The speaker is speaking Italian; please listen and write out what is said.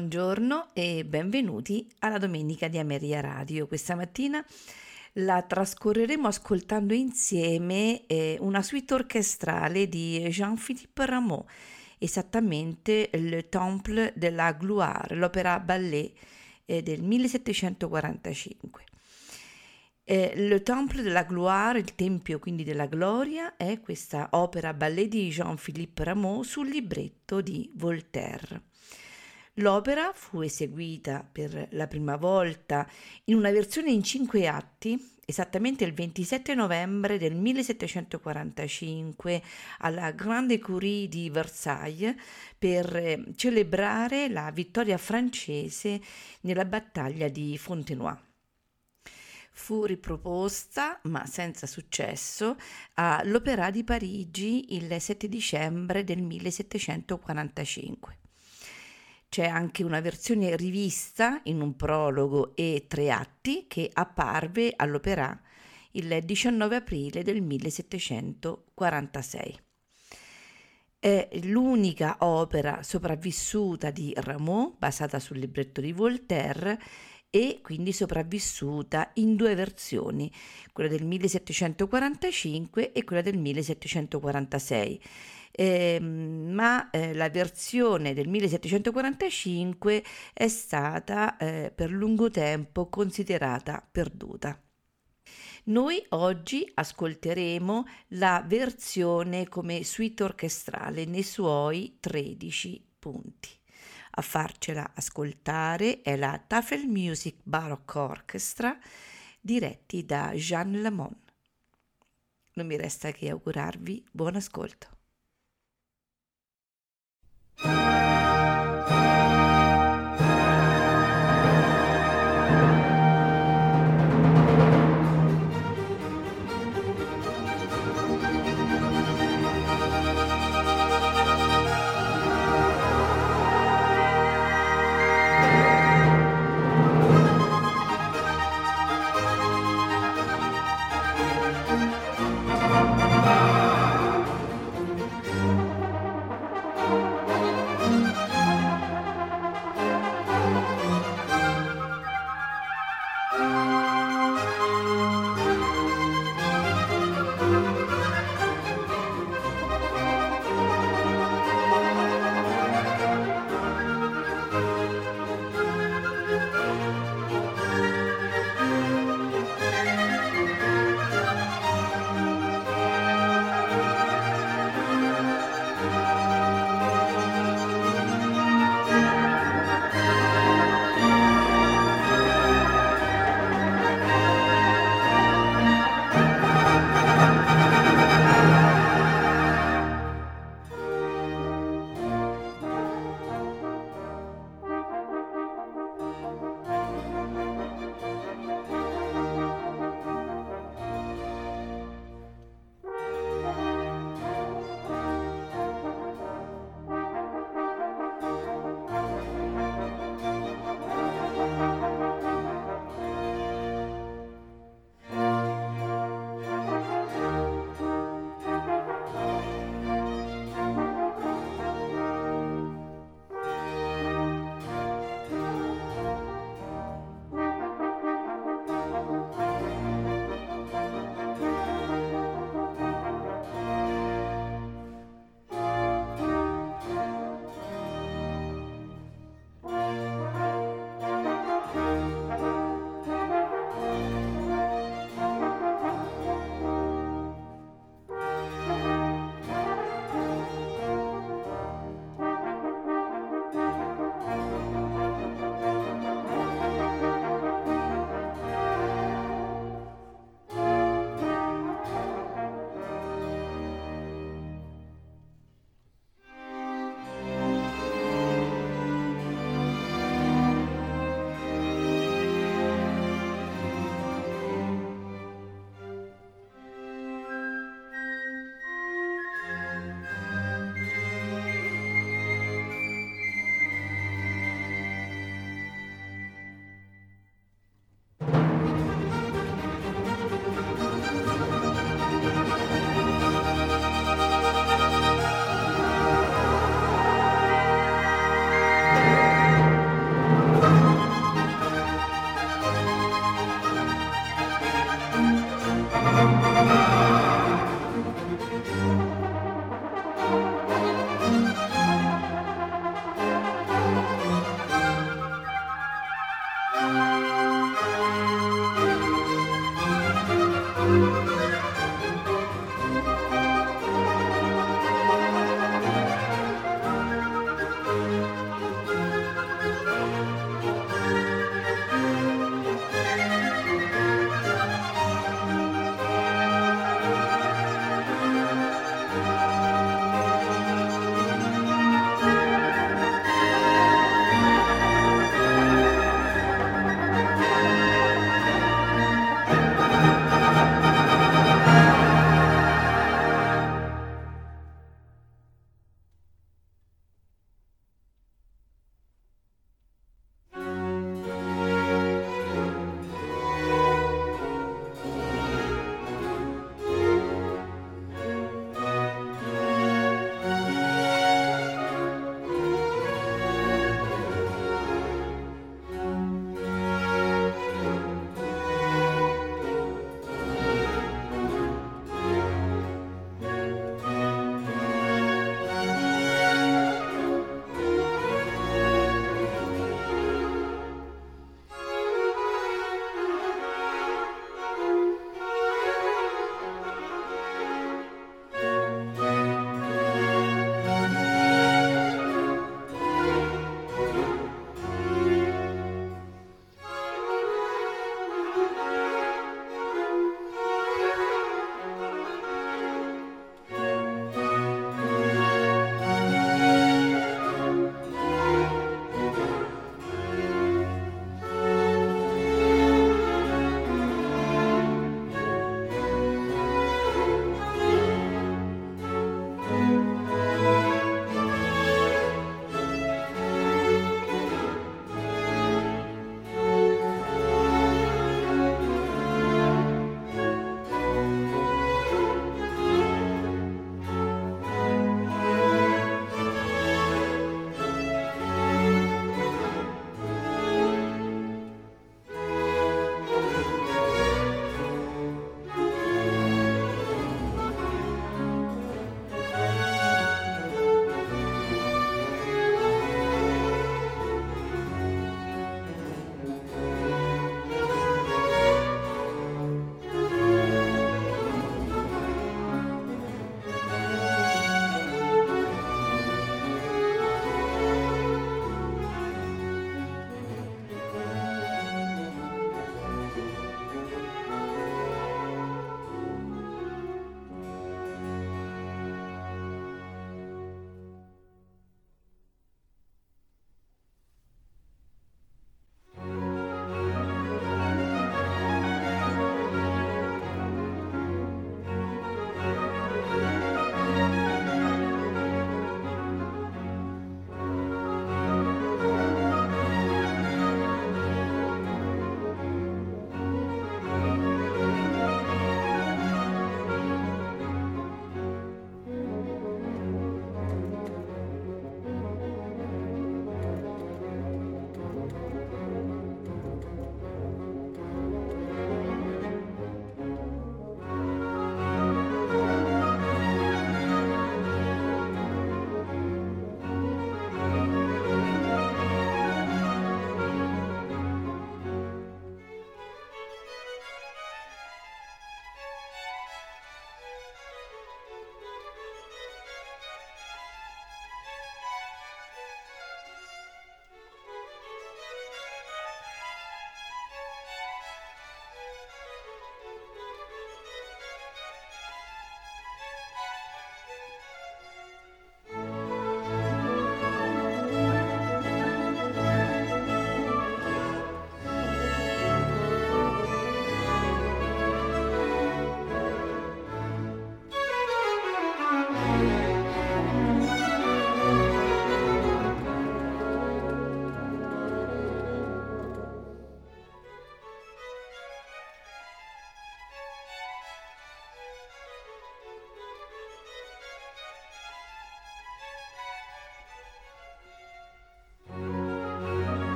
Buongiorno e benvenuti alla domenica di Ameria Radio. Questa mattina la trascorreremo ascoltando insieme eh, una suite orchestrale di Jean-Philippe Rameau, esattamente Le Temple de la Gloire, l'opera ballet eh, del 1745. Eh, Le Temple de la Gloire, il Tempio quindi della Gloria, è questa opera ballet di Jean-Philippe Rameau sul libretto di Voltaire. L'opera fu eseguita per la prima volta in una versione in cinque atti esattamente il 27 novembre del 1745 alla Grande Curie di Versailles per eh, celebrare la vittoria francese nella battaglia di Fontenoy. Fu riproposta, ma senza successo, all'Opéra di Parigi il 7 dicembre del 1745. C'è anche una versione rivista in un prologo e tre atti che apparve all'Opera il 19 aprile del 1746. È l'unica opera sopravvissuta di Rameau, basata sul libretto di Voltaire, e quindi sopravvissuta in due versioni, quella del 1745 e quella del 1746 eh, ma eh, la versione del 1745 è stata eh, per lungo tempo considerata perduta. Noi oggi ascolteremo la versione come suite orchestrale nei suoi 13 punti. A farcela ascoltare è la Tafel Music Baroque Orchestra diretti da Jean Lamont. Non mi resta che augurarvi buon ascolto. Bye.